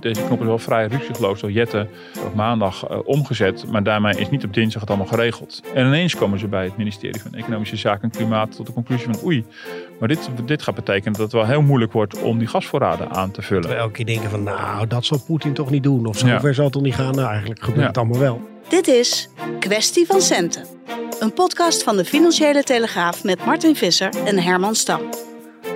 Deze knop is wel vrij ruzieloos door Jette op maandag uh, omgezet. Maar daarmee is niet op dinsdag het allemaal geregeld. En ineens komen ze bij het ministerie van Economische Zaken en Klimaat tot de conclusie van oei. Maar dit, dit gaat betekenen dat het wel heel moeilijk wordt om die gasvoorraden aan te vullen. Terwijl elke keer denken van nou dat zal Poetin toch niet doen. Of zover ja. zal het toch niet gaan. Nou eigenlijk gebeurt Ja. het allemaal wel. Dit is Kwestie van Centen. Een podcast van de Financiële Telegraaf met Martin Visser en Herman Stam.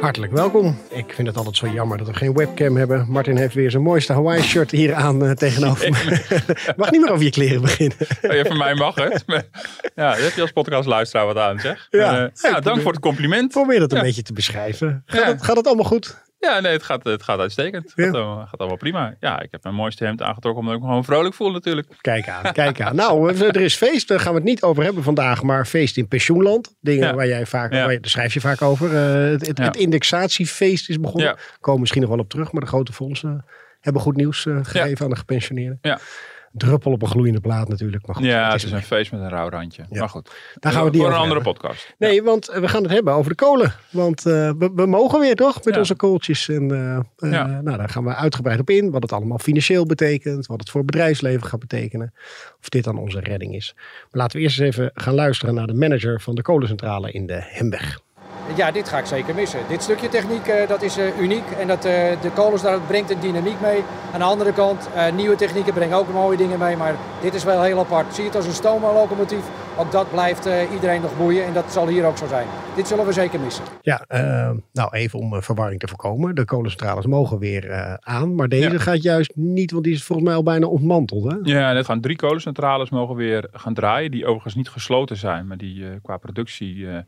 Hartelijk welkom. Ik vind het altijd zo jammer dat we geen webcam hebben. Martin heeft weer zijn mooiste Hawaii shirt hier aan eh, tegenover me. Mag niet meer over je kleren beginnen. Oh, ja, voor mij mag het. Maar, ja, je hebt je als podcastluisteraar wat aan, zeg. Ja. Eh, Ja, dank voor het compliment. Probeer dat een Ja. beetje te beschrijven. Gaat, het, gaat het allemaal goed? Ja, nee, het gaat, het gaat uitstekend. Het Ja. gaat, allemaal- gaat allemaal prima. Ja, ik heb mijn mooiste hemd aangetrokken omdat ik me gewoon vrolijk voel natuurlijk. Kijk aan, kijk aan. Nou, er is feest. Daar gaan we het niet over hebben vandaag. Maar feest in pensioenland. Dingen Ja. waar jij vaak, Ja. waar je, daar schrijf je vaak over. Eh, het, het, Ja. het indexatiefeest is begonnen. Komen misschien nog wel op terug. Maar de grote fondsen hebben goed nieuws eh, gegeven aan de gepensioneerden. Ja. Druppel op een gloeiende plaat natuurlijk. Maar goed, Ja, het het is een feest met een rauw randje. Ja. Maar goed, Daar gaan we niet voor over een andere hebben. podcast. Nee, want we gaan het hebben over de kolen. Want eh, we, we mogen weer toch met Ja. onze kooltjes. En eh, eh, nou, daar gaan we uitgebreid op in. Wat het allemaal financieel betekent. Wat het voor bedrijfsleven gaat betekenen. Of dit dan onze redding is. Maar laten we eerst eens even gaan luisteren naar de manager van de kolencentrale in de Hemweg. Ja, dit ga ik zeker missen. Dit stukje techniek eh, dat is eh, uniek en dat, eh, de kolens daar brengt een dynamiek mee. Aan de andere kant, eh, nieuwe technieken brengen ook mooie dingen mee, maar dit is wel heel apart. Zie je het als een stoomlocomotief, ook dat blijft eh, iedereen nog boeien en dat zal hier ook zo zijn. Dit zullen we zeker missen. Ja, eh, nou even om verwarring te voorkomen. De kolencentrales mogen weer eh, aan. Maar deze Ja. gaat juist niet, want die is volgens mij al bijna ontmanteld. Hè? Ja, en het gaan drie kolencentrales mogen weer gaan draaien. Die overigens niet gesloten zijn, maar die eh, qua productie eh,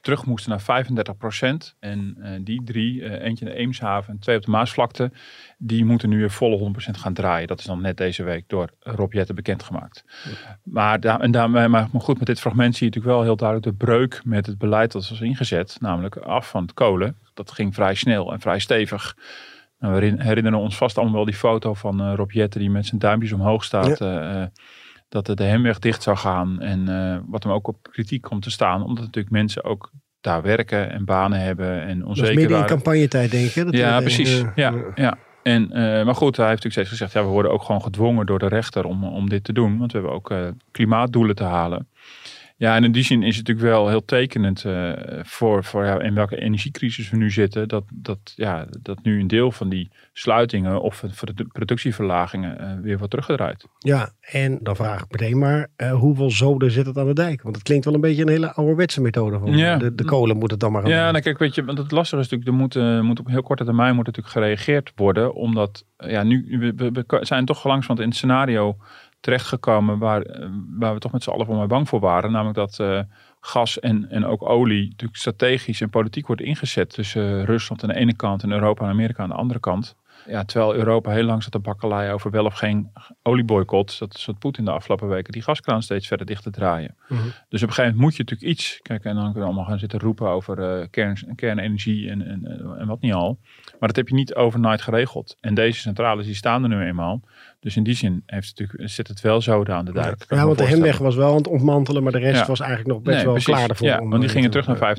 terug moesten naar 35% En eh, die drie, eh, eentje in de Eemshaven en twee op de Maasvlakte, die moeten nu weer volle 100% gaan draaien. Dat is dan net deze week door Rob Jetten bekendgemaakt. Maar, daar, en daar, maar goed, met dit fragment zie je natuurlijk wel heel duidelijk de breuk met het beleid dat was ingezet. Namelijk af van het kolen. Dat ging vrij snel en vrij stevig. Nou, we herin- herinneren ons vast allemaal wel die foto van eh, Rob Jetten die met zijn duimpjes omhoog staat. Dat de hemweg dicht zou gaan. En eh, wat hem ook op kritiek komt te staan. Omdat natuurlijk mensen ook daar werken en banen hebben. En onzeker midden in waren. campagnetijd denk? Dat Ja, iedereen, precies. eh, ja, eh, ja. En, eh, maar goed, hij heeft natuurlijk steeds gezegd, ja, we worden ook gewoon gedwongen door de rechter om, om dit te doen. Want we hebben ook eh, klimaatdoelen te halen. Ja, en in die zin is het natuurlijk wel heel tekenend eh, voor, voor ja, in welke energiecrisis we nu zitten. Dat, dat, ja, dat nu een deel van die sluitingen of de productieverlagingen eh, weer wordt teruggedraaid. Ja, en dan vraag ik meteen maar, eh, hoeveel zoden zit het aan de dijk? Want het klinkt wel een beetje een hele ouderwetse methode. Van, Ja. de, de kolen moet het dan maar gaan Ja, nou kijk, weet je, want het lastige is natuurlijk, er moet, moet op heel korte termijn moet natuurlijk gereageerd worden. Omdat, ja, nu we, we- we zijn toch langzamerhand in het scenario terechtgekomen waar, eh, waar we toch met z'n allen voor mij bang voor waren. Namelijk dat eh, gas en, en ook olie natuurlijk strategisch en politiek wordt ingezet tussen Rusland aan de ene kant en Europa en Amerika aan de andere kant. Ja, terwijl Europa heel lang zat te bakkeleien over wel of geen olieboycott. Dat zat Poetin de afgelopen weken die gaskraan steeds verder dicht te draaien. Mhm. Dus op een gegeven moment moet je natuurlijk iets. Kijk, en dan kunnen we allemaal gaan zitten roepen over eh, kern, kernenergie en, en, en wat niet al. Maar dat heb je niet overnight geregeld. En deze centrales die staan er nu eenmaal. Dus in die zin heeft het natuurlijk, zit het wel zo aan de dijk. Ja, want de. Hemweg was wel aan het ontmantelen, maar de rest Ja. was eigenlijk nog best Nee, wel precies. klaar ervoor. Ja, want die eh, gingen te- terug naar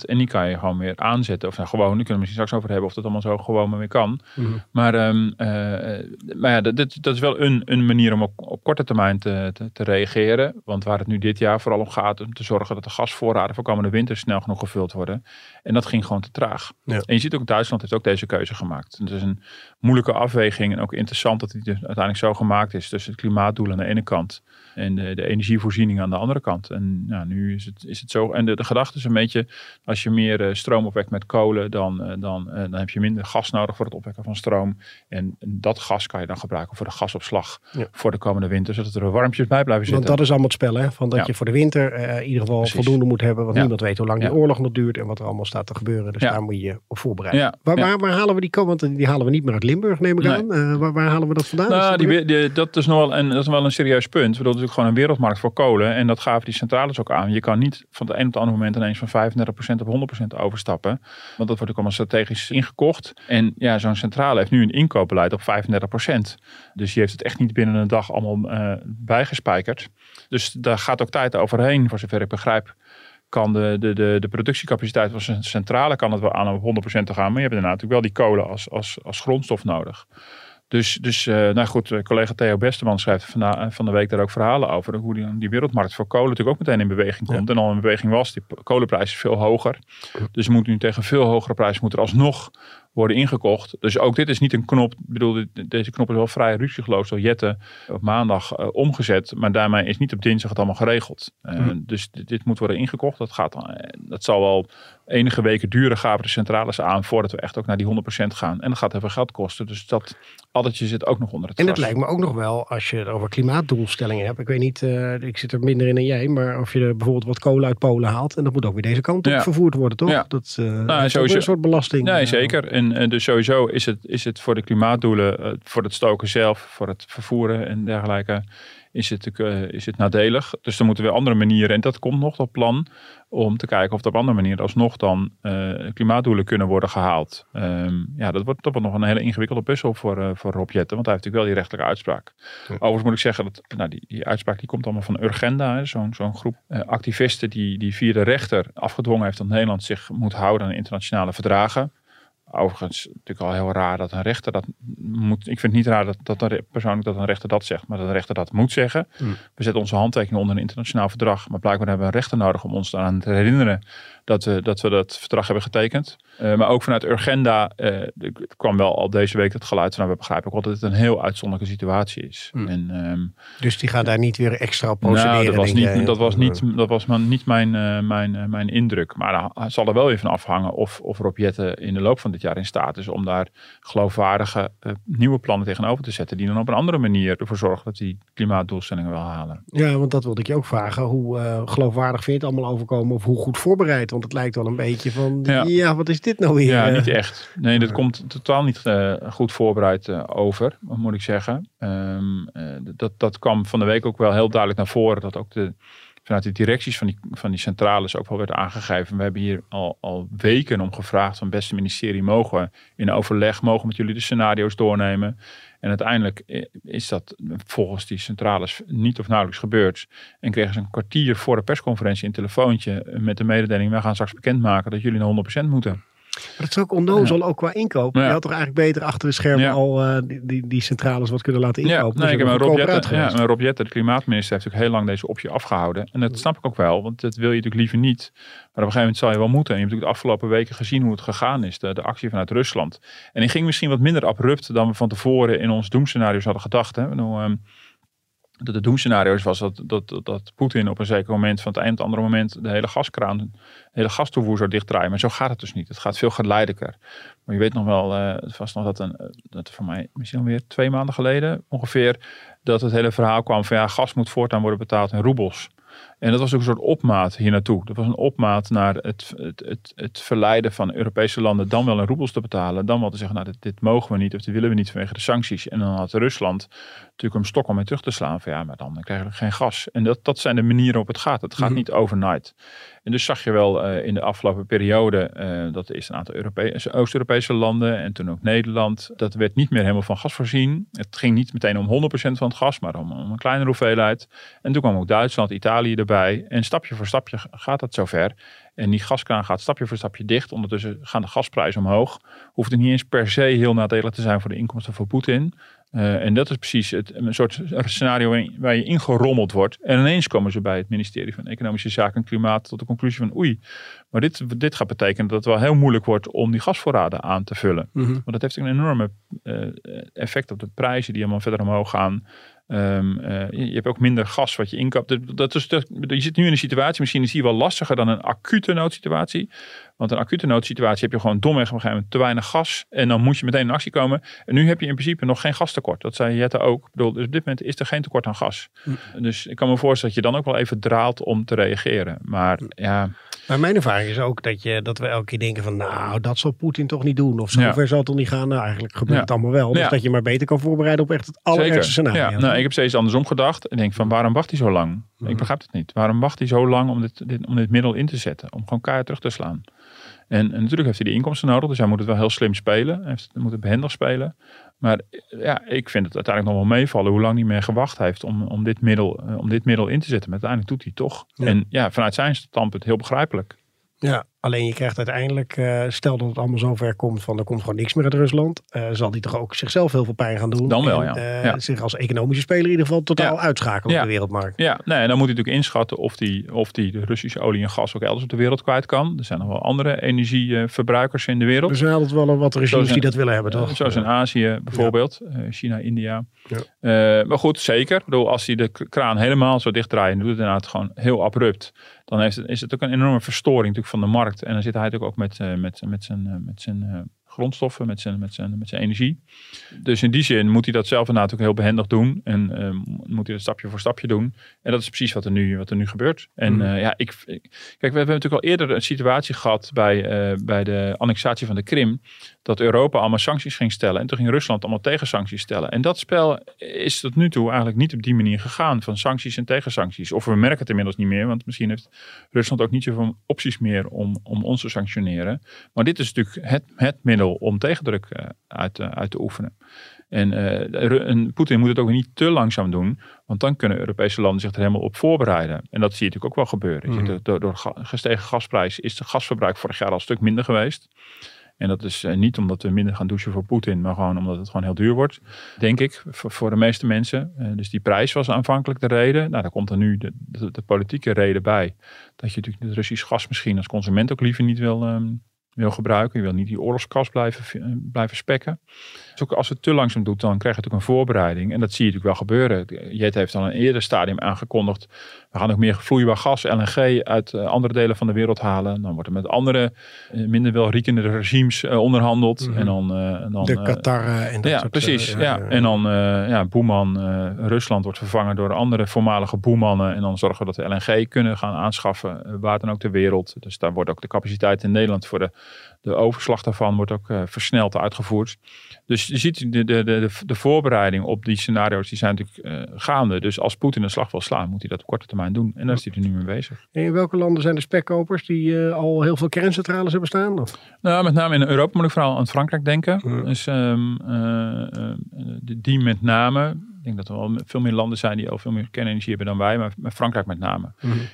35% en die kan je gewoon weer aanzetten. Of nou, gewoon, daar kunnen we misschien straks over hebben of dat allemaal zo gewoon maar weer kan. Mhm. Maar, ehm, eh, maar ja, dat, dat- is wel een, een manier om op, op korte termijn te, te, te reageren. Want waar het nu dit jaar vooral om gaat, om te zorgen dat de gasvoorraden voor komende winter snel genoeg gevuld worden. En dat ging gewoon te traag. Ja. En je ziet ook, Duitsland heeft ook deze keuze gemaakt. Het is een moeilijke afweging en ook interessant dat die dus uiteindelijk zo gemaakt is. Tussen het klimaatdoel aan de ene kant en de, de energievoorziening aan de andere kant. En nou, nu is het, is het zo. En de, de gedachte is een beetje, als je meer eh, stroom opwekt met kolen, dan, eh, dan, eh, dan heb je minder gas nodig voor het opwekken van stroom. En dat gas kan je dan gebruiken voor de gasopslag Ja. voor de komende winter. Zodat er warmpjes bij blijven zitten. Want dat is allemaal het spel, hè? Van dat Ja. je voor de winter in ieder geval Precies. voldoende moet hebben. Want Ja. niemand weet hoe lang die oorlog nog duurt en wat er allemaal staat te gebeuren. Dus daar moet je je op voorbereiden. Ja, Waar, waar, waar halen we die komen? Want die halen we niet meer uit Limburg, neem ik Nee. aan. Waar, waar halen we dat vandaan? Nou, dat die, dat is nog wel een, dat is wel een serieus punt. We bedoel, gewoon een wereldmarkt voor kolen. En dat gaven die centrales ook aan. Je kan niet van het een op het andere moment ineens van 35% op 100% overstappen. Want dat wordt ook allemaal strategisch ingekocht. En ja, zo'n centrale heeft nu een inkoopbeleid op 35%. Dus die heeft het echt niet binnen een dag allemaal eh, bijgespijkerd. Dus daar gaat ook tijd overheen, voor zover ik begrijp. Kan de, de, de, de productiecapaciteit van een centrale kan het wel aan om 100% te gaan. Maar je hebt daarna natuurlijk wel die kolen als, als, als grondstof nodig. Dus, dus eh, nou goed, eh, collega Theo Besteman schrijft vanda- eh, van de week daar ook verhalen over. Hoe die, die wereldmarkt voor kolen natuurlijk ook meteen in beweging komt. En al in beweging was, die kolenprijs is veel hoger. Dus moet nu tegen veel hogere prijs moet er alsnog worden ingekocht. Dus ook dit is niet een knop. Ik bedoel, dit- deze knop is wel vrij ruziegeloos door Jette op maandag eh, omgezet. Maar daarmee is niet op dinsdag het allemaal geregeld. Eh, Dus dit, dit moet worden ingekocht. Dat, gaat, eh, dat zal wel enige weken duren, gaven de centrales aan, voordat we echt ook naar die 100% gaan. En dat gaat veel geld kosten. Dus dat addertje zit ook nog onder het En het lijkt me ook nog wel, als je het over klimaatdoelstellingen hebt. Ik weet niet, ik zit er minder in dan jij. Maar of je er bijvoorbeeld wat kolen uit Polen haalt. En dat moet ook weer deze kant op Ja. vervoerd worden, toch? Ja. Dat eh, is sowieso. een soort belasting. Nee, zeker. En, en dus sowieso is het, is het voor de klimaatdoelen, eh, voor het stoken zelf, voor het vervoeren en dergelijke, is het, eh, is het nadelig. Dus dan moeten we andere manieren, en dat komt nog dat plan, om te kijken of er op andere manieren alsnog dan eh, klimaatdoelen kunnen worden gehaald. Ehm, ja, dat wordt toch wel nog een hele ingewikkelde puzzel voor, eh voor Rob Jetten, want hij heeft natuurlijk wel die rechtelijke uitspraak. Overigens moet ik zeggen, dat, nou, die, die uitspraak die komt allemaal van Urgenda, zo'n zo'n groep eh, activisten die, die via de rechter afgedwongen heeft dat Nederland zich moet houden aan internationale verdragen. Overigens natuurlijk al heel raar dat een rechter dat moet. Ik vind het niet raar dat, dat een, persoonlijk dat een rechter dat zegt, maar dat een rechter dat moet zeggen. Hmm. We zetten onze handtekening onder een internationaal verdrag, maar blijkbaar hebben we een rechter nodig om ons eraan te herinneren dat we dat, we dat verdrag hebben getekend. Eh, maar ook vanuit Urgenda eh, er kwam wel al deze week het geluid van, nou, we begrijpen ook wel dat het een heel uitzonderlijke situatie is. Hmm. En, ehm, Dus die gaat daar niet weer extra op procederen. nou, dat was jij? niet, dat was niet, dat was maar niet mijn, eh, mijn, eh, mijn indruk. Maar dan zal er wel even van afhangen of, of Rob Jetten in de loop van dit jaar in staat is om daar geloofwaardige eh, nieuwe plannen tegenover te zetten. Die dan op een andere manier ervoor zorgen dat die klimaatdoelstellingen wel halen. Ja, want dat wilde ik je ook vragen. Hoe eh, geloofwaardig vind je het allemaal overkomen? Of hoe goed voorbereid? Want het lijkt wel een beetje van, ja, Ja. wat is dit nou weer? Ja, Eh, niet echt. Nee, dat komt totaal niet eh, goed voorbereid eh, over, moet ik zeggen. Ehm, eh, dat, dat kwam van de week ook wel heel duidelijk naar voren. Dat ook de, vanuit de directies van die, van die centrales ook wel werd aangegeven. We hebben hier al, al weken om gevraagd van beste ministerie. Mogen we in overleg, mogen we met jullie de scenario's doornemen? En uiteindelijk eh, is dat volgens die centrales niet of nauwelijks gebeurd. En kregen ze een kwartier voor de persconferentie een telefoontje met de mededeling. We gaan straks bekendmaken dat jullie naar 100% moeten. Maar dat is ook onnozel, ook qua inkoop. Ja. Je had toch eigenlijk beter achter de schermen Ja. al eh, die, die, die centrales wat kunnen laten inkopen. Ja, Dus nee, ik heb Rob Jetten, ja, Rob Jetten, de klimaatminister, heeft natuurlijk heel lang deze optie afgehouden. En dat snap ik ook wel, want dat wil je natuurlijk liever niet. Maar op een gegeven moment zal je wel moeten. En je hebt natuurlijk de afgelopen weken gezien hoe het gegaan is, de, de actie vanuit Rusland. En die ging misschien wat minder abrupt dan we van tevoren in ons doemscenario's hadden gedacht. Hè. Bedoel, ehm, de, doemscenario's was dat, dat, dat, dat Poetin op een zeker moment, van het een op het andere moment, de hele gaskraan, de hele gastoevoer zou dichtdraaien. Maar zo gaat het dus niet. Het gaat veel geleidelijker. Maar je weet nog wel, eh, het was nog dat, een, dat voor mij misschien alweer twee maanden geleden ongeveer, dat het hele verhaal kwam van ja, gas moet voortaan worden betaald in roebels. En dat was ook een soort opmaat hier naartoe. Dat was een opmaat naar het, het, het, het verleiden van Europese landen dan wel in roebels te betalen. Dan wel te zeggen, nou dit, dit mogen we niet of dit willen we niet vanwege de sancties. En dan had Rusland natuurlijk een stok om mee terug te slaan. Van ja, maar dan krijg je geen gas. En dat, dat zijn de manieren waarop het gaat. Het gaat Mhm. niet overnight. En dus zag je wel eh, in de afgelopen periode eh, dat is een aantal Europese, Oost-Europese landen en toen ook Nederland. Dat werd niet meer helemaal van gas voorzien. Het ging niet meteen om 100% van het gas, maar om, om een kleinere hoeveelheid. En toen kwam ook Duitsland, Italië erbij. En stapje voor stapje gaat dat zover. En die gaskraan gaat stapje voor stapje dicht. Ondertussen gaan de gasprijzen omhoog. Hoeft het niet eens per se heel nadelig te zijn voor de inkomsten van Poetin. Eh, en dat is precies het, een soort scenario waar je ingerommeld wordt. En ineens komen ze bij het ministerie van Economische Zaken en Klimaat tot de conclusie van oei, maar dit, dit gaat betekenen dat het wel heel moeilijk wordt om die gasvoorraden aan te vullen. Mhm. Want dat heeft een enorme eh, effect op de prijzen die allemaal verder omhoog gaan. Ehm, eh, je, je hebt ook minder gas wat je inkoopt. Dat- Dat is, dat, je zit nu in een situatie, misschien is die wel lastiger dan een acute noodsituatie. Want een acute noodsituatie heb je gewoon domweg op een gegeven moment te weinig gas. En dan moet je meteen in actie komen. En nu heb je in principe nog geen gastekort. Dat zei Jette ook. Ik bedoel, dus op dit moment is er geen tekort aan gas. Dus ik kan me voorstellen dat je dan ook wel even draalt om te reageren. Maar ja... Maar mijn ervaring is ook dat, je, dat we elke keer denken van nou, dat zal Poetin toch niet doen. Of zover Ja. zal het toch niet gaan. Nou, eigenlijk gebeurt Ja. het allemaal wel. Dus Ja. dat je maar beter kan voorbereiden op echt het allerergste scenario. Ja, nou, ik heb steeds andersom gedacht. En denk van waarom wacht hij zo lang? Ik begrijp het niet. Waarom wacht hij zo lang om dit, dit, om dit middel in te zetten? Om gewoon keihard terug te slaan. En, en natuurlijk heeft hij die inkomsten nodig. Dus hij moet het wel heel slim spelen. Hij heeft, moet het behendig spelen. Maar ja, ik vind het uiteindelijk nog wel meevallen hoe lang hij meer gewacht heeft om, om, dit, middel, eh, om dit middel in te zetten. Maar uiteindelijk doet hij toch. Ja. En ja, vanuit zijn standpunt heel begrijpelijk. Ja, alleen je krijgt uiteindelijk, eh, stel dat het allemaal zover komt van er komt gewoon niks meer uit Rusland. eh, zal die toch ook zichzelf heel veel pijn gaan doen. Dan wel, En, ja. eh, Ja. Zich als economische speler in ieder geval totaal Ja. uitschakelen op de wereldmarkt. Ja, nee, en dan moet hij natuurlijk inschatten of die, of die de Russische olie en gas ook elders op de wereld kwijt kan. Er zijn nog wel andere energieverbruikers in de wereld. Er zijn altijd wel wat regimes in- die dat willen hebben, toch? Zoals in Azië bijvoorbeeld, China, India. Ja. Maar goed, zeker. Ik bedoel, als hij de kraan helemaal zo dichtdraait en doet het inderdaad gewoon heel abrupt, dan heeft het, is het ook een enorme verstoring natuurlijk van de markt. En dan zit hij natuurlijk ook met, eh, met, met zijn, eh, met zijn eh, grondstoffen, met zijn, met, zijn, met zijn energie. Dus in die zin moet hij dat zelf inderdaad ook heel behendig doen. En eh, moet hij dat stapje voor stapje doen. En dat is precies wat er nu, wat er nu gebeurt. En Mhm. eh, ja, ik, ik- kijk, we hebben natuurlijk al eerder een situatie gehad bij, eh, bij de annexatie van de Krim dat Europa allemaal sancties ging stellen. En toen ging Rusland allemaal tegensancties stellen. En dat spel is tot nu toe eigenlijk niet op die manier gegaan. Van sancties en tegensancties. Of we merken het inmiddels niet meer. Want misschien heeft Rusland ook niet zoveel opties meer om, om ons te sanctioneren. Maar dit is natuurlijk het, het middel om tegendruk eh, uit, te- uit te oefenen. En, eh, en Poetin moet het ook niet te langzaam doen. Want dan kunnen Europese landen zich er helemaal op voorbereiden. En dat zie je natuurlijk ook wel gebeuren. Je Mhm. Door, door gestegen gasprijs is het gasverbruik vorig jaar al een stuk minder geweest. En dat is eh, niet omdat we minder gaan douchen voor Poetin, maar gewoon omdat het gewoon heel duur wordt, denk ik, voor, voor de meeste mensen. Eh, dus die prijs was aanvankelijk de reden. Nou, daar komt er nu de, de, de politieke reden bij. Dat je natuurlijk het Russisch gas misschien als consument ook liever niet wil, ehm, wil gebruiken. Je wil niet die oorlogskas blijven, eh, blijven spekken. Dus ook als het te langzaam doet, dan krijg je natuurlijk een voorbereiding. En dat zie je natuurlijk wel gebeuren. Jet heeft al een eerder stadium aangekondigd. We gaan ook meer vloeibaar gas, LNG, uit eh, andere delen van de wereld halen. Dan wordt er met andere, eh, minder welriekende regimes eh, onderhandeld. Mhm. En dan, en dan de Qatar en dat ja, soort, precies. ja. En dan, ja, boeman Rusland wordt vervangen door andere voormalige boemannen. En dan zorgen we dat we LNG kunnen gaan aanschaffen, waar dan ook ter wereld. Dus daar wordt ook de capaciteit in Nederland voor de, de overslag daarvan wordt ook eh, versneld uitgevoerd. Dus je ziet de, de, de, de, voorbereiding op die scenario's, die zijn natuurlijk eh, gaande. Dus als Poetin een slag wil slaan, moet hij dat op korte termijn doen. En daar is hij er nu mee bezig. En in welke landen zijn de spekkopers die eh, al heel veel kerncentrales hebben staan? Of? Nou, met name in Europa moet ik vooral aan Frankrijk denken. Dus ehm, eh, eh, die, met name. Ik denk dat er wel veel meer landen zijn die al veel meer kernenergie hebben dan wij. Maar, Frankrijk met name.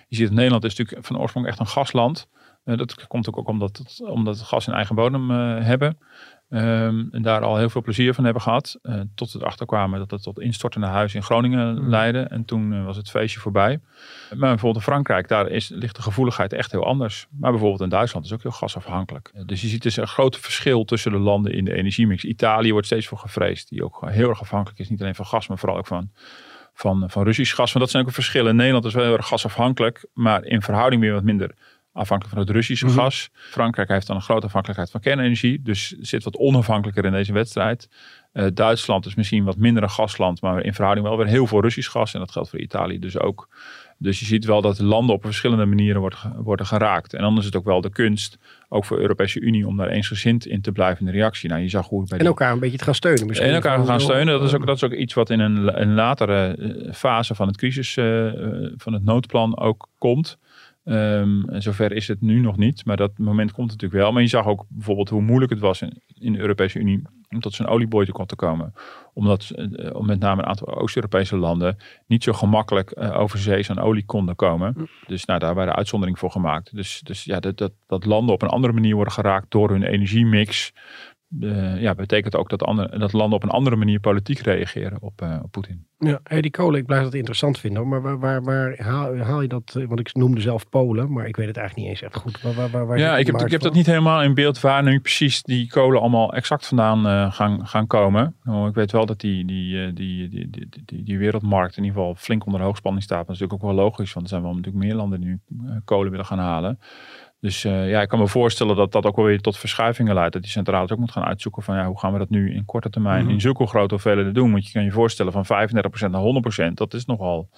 Je ziet dat Nederland is natuurlijk van oorsprong echt een gasland. Eh, dat komt ook, ook omdat, het, omdat we gas in eigen bodem eh, hebben. Ehm, en daar al heel veel plezier van hebben gehad. eh, tot we erachter kwamen dat het tot instortende huizen in Groningen Mhm. leidde. En toen was het feestje voorbij. Maar bijvoorbeeld in Frankrijk, daar is, ligt de gevoeligheid echt heel anders. Maar bijvoorbeeld in Duitsland is ook heel gasafhankelijk. Dus je ziet dus een groot verschil tussen de landen in de energiemix. Italië wordt steeds voor gevreesd. Die ook heel erg afhankelijk is. Niet alleen van gas, maar vooral ook van, van, van Russisch gas. Want dat zijn ook een verschillen. Nederland is wel heel erg gasafhankelijk. Maar in verhouding weer wat minder afhankelijk van het Russische Mhm. gas. Frankrijk heeft dan een grote afhankelijkheid van kernenergie. Dus zit wat onafhankelijker in deze wedstrijd. Eh, Duitsland is misschien wat minder een gasland, maar in verhouding wel weer heel veel Russisch gas. En dat geldt voor Italië dus ook. Dus je ziet wel dat landen op verschillende manieren worden, ge- worden geraakt. En dan is het ook wel de kunst, ook voor de Europese Unie, om daar eensgezind in te blijven in de reactie. Nou, je zag hoe bij En elkaar een beetje te gaan steunen misschien. en elkaar gaan steunen. Dat is eh, ook, dat is ook iets wat in een, een latere eh, fase van het crisis, eh, eh, van het noodplan ook komt. Ehm, en zover is het nu nog niet, maar dat moment komt natuurlijk wel. Maar je zag ook bijvoorbeeld hoe moeilijk het was in, in de Europese Unie om tot zo'n olieboycott te komen. Omdat eh, met name een aantal Oost-Europese landen niet zo gemakkelijk eh, over zee aan olie konden komen. Dus nou, daar waren uitzonderingen voor gemaakt. Dus, dus ja, dat, dat, dat landen op een andere manier worden geraakt door hun energiemix. Eh, ja, betekent ook dat, andere, dat landen op een andere manier politiek reageren op, eh, op Poetin. Ja, hey, die kolen, ik blijf dat interessant vinden. hoor. Maar waar, waar, waar haal, haal je dat? eh, Want ik noemde zelf Polen, maar ik weet het eigenlijk niet eens echt goed. Waar, waar, waar, waar zit Ja, ik heb, ik heb dat niet helemaal in beeld waar nu precies die kolen allemaal exact vandaan gaan, gaan komen. Nou, ik weet wel dat die, die, die, die, die, die, die wereldmarkt in ieder geval flink onder hoogspanning staat. Dat is natuurlijk ook wel logisch, want er zijn wel natuurlijk meer landen die nu kolen willen gaan halen. Dus uh, ja, ik kan me voorstellen dat dat ook wel weer tot verschuivingen leidt. Dat die centrales ook moet gaan uitzoeken van ja, hoe gaan we dat nu in korte termijn in zulke grote hoeveelheden doen. Want je kan je voorstellen van 35% naar 100%, dat is nogal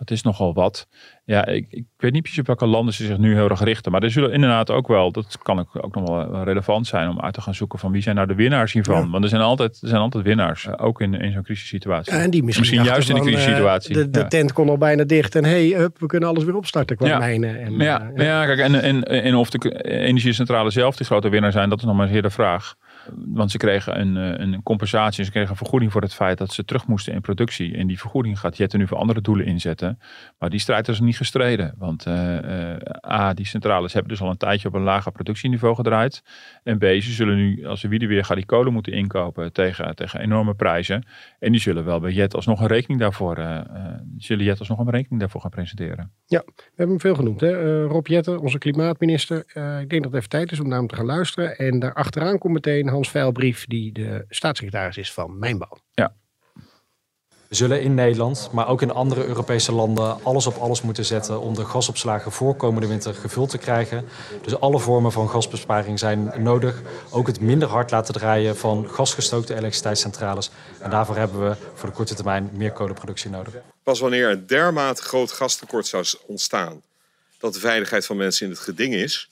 dat is nogal wat. Ja, ik, ik weet niet precies op welke landen ze zich nu heel erg richten. Maar er zullen inderdaad ook wel, dat kan ook, ook nog wel relevant zijn om uit te gaan zoeken van wie zijn nou de winnaars hiervan. Want er zijn altijd, er zijn altijd winnaars, eh, ook in, in zo'n crisissituatie. Ja, en die misschien, juist in de crisissituatie. Uh, de, tent kon al bijna dicht en hey, we kunnen alles weer opstarten qua mijnen. En, ja, uh, ja. kijk, en, en, en of de energiecentrale zelf die grote winnaar zijn, dat is nog maar eens de vraag. Want ze kregen een, eh, een compensatie, ze kregen een vergoeding voor het feit dat ze terug moesten in productie. En die vergoeding gaat Jetten nu voor andere doelen inzetten. Maar die strijd is niet gestreden. Want uh, A, die centrales hebben dus al een tijdje op een lager productieniveau gedraaid. En B, ze zullen nu, als ze weer gaan die kolen moeten inkopen tegen, tegen enorme prijzen. En die zullen wel bij Jet alsnog een rekening daarvoor, uh, zullen Jet alsnog een rekening daarvoor gaan presenteren. Ja, we hebben hem veel genoemd. Hè? Rob Jetten, onze klimaatminister. ik denk dat het even tijd is om naar hem te gaan luisteren. En daar achteraan komt meteen Hans Veilbrief, die de staatssecretaris is van Mijnbouw. Ja. We zullen in Nederland, maar ook in andere Europese landen, alles op alles moeten zetten om de gasopslagen voor komende winter gevuld te krijgen. Dus alle vormen van gasbesparing zijn nodig. Ook het minder hard laten draaien van gasgestookte elektriciteitscentrales. En daarvoor hebben we voor de korte termijn meer kolenproductie nodig. Pas wanneer een dermate groot gastekort zou ontstaan dat de veiligheid van mensen in het geding is,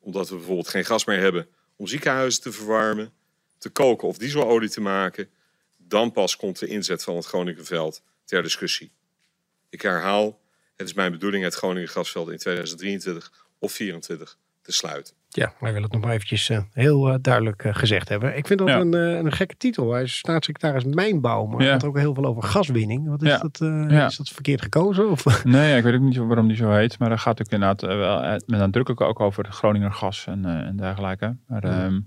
omdat we bijvoorbeeld geen gas meer hebben om ziekenhuizen te verwarmen, te koken of dieselolie te maken, dan pas komt de inzet van het Groningenveld ter discussie. Ik herhaal, het is mijn bedoeling het Groningen gasveld in 2023 of 2024 te sluiten. Ja, wij willen het nog maar eventjes uh, heel uh, duidelijk uh, gezegd hebben. Ik vind dat ja. een, een gekke titel. Hij is staatssecretaris Mijnbouw, maar ja. het ook heel veel over gaswinning. Wat is, ja. dat, is dat verkeerd gekozen? Of? Nee, ik weet ook niet waarom die zo heet. Maar daar gaat ook inderdaad wel met nadrukkelijk ook over Groninger gas en, en dergelijke. Maar um,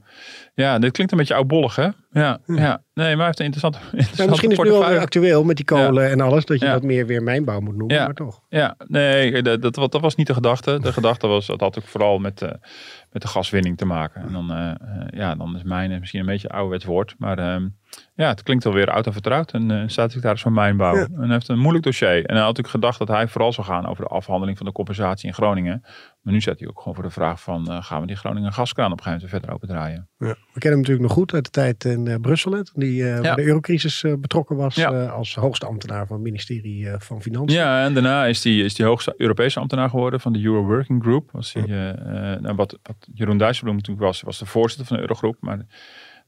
ja, dit klinkt een beetje oudbollig hè? Ja, ja. nee, maar heeft een interessante, interessante Misschien is het nu wel actueel met die kolen en alles, dat je dat meer weer mijnbouw moet noemen, maar toch. Ja, nee, dat, dat, dat was niet de gedachte. De gedachte was, dat had ook vooral met met de gaswinning te maken. En dan, uh, ja, dan is mijn misschien een beetje ouderwets woord. Maar uh, ja, het klinkt alweer oud en vertrouwd. En uh, staatssecretaris van Mijnbouw. Ja. En heeft een moeilijk dossier. En hij had natuurlijk gedacht dat hij vooral zou gaan over de afhandeling van de compensatie in Groningen. Maar nu zet hij ook gewoon voor de vraag van uh, gaan we die Groningen gaskraan op een gegeven moment verder opendraaien. Ja. We kennen hem natuurlijk nog goed uit de tijd in uh, Brussel. Hè, die uh, ja. bij de eurocrisis betrokken was ja. als hoogste ambtenaar van het ministerie van Financiën. Ja, en daarna is hij is die hoogste Europese ambtenaar geworden van de Euro Working Group. Was hij, nou, wat, wat Jeroen Dijsselbloem natuurlijk was, was de voorzitter van de Eurogroep. Maar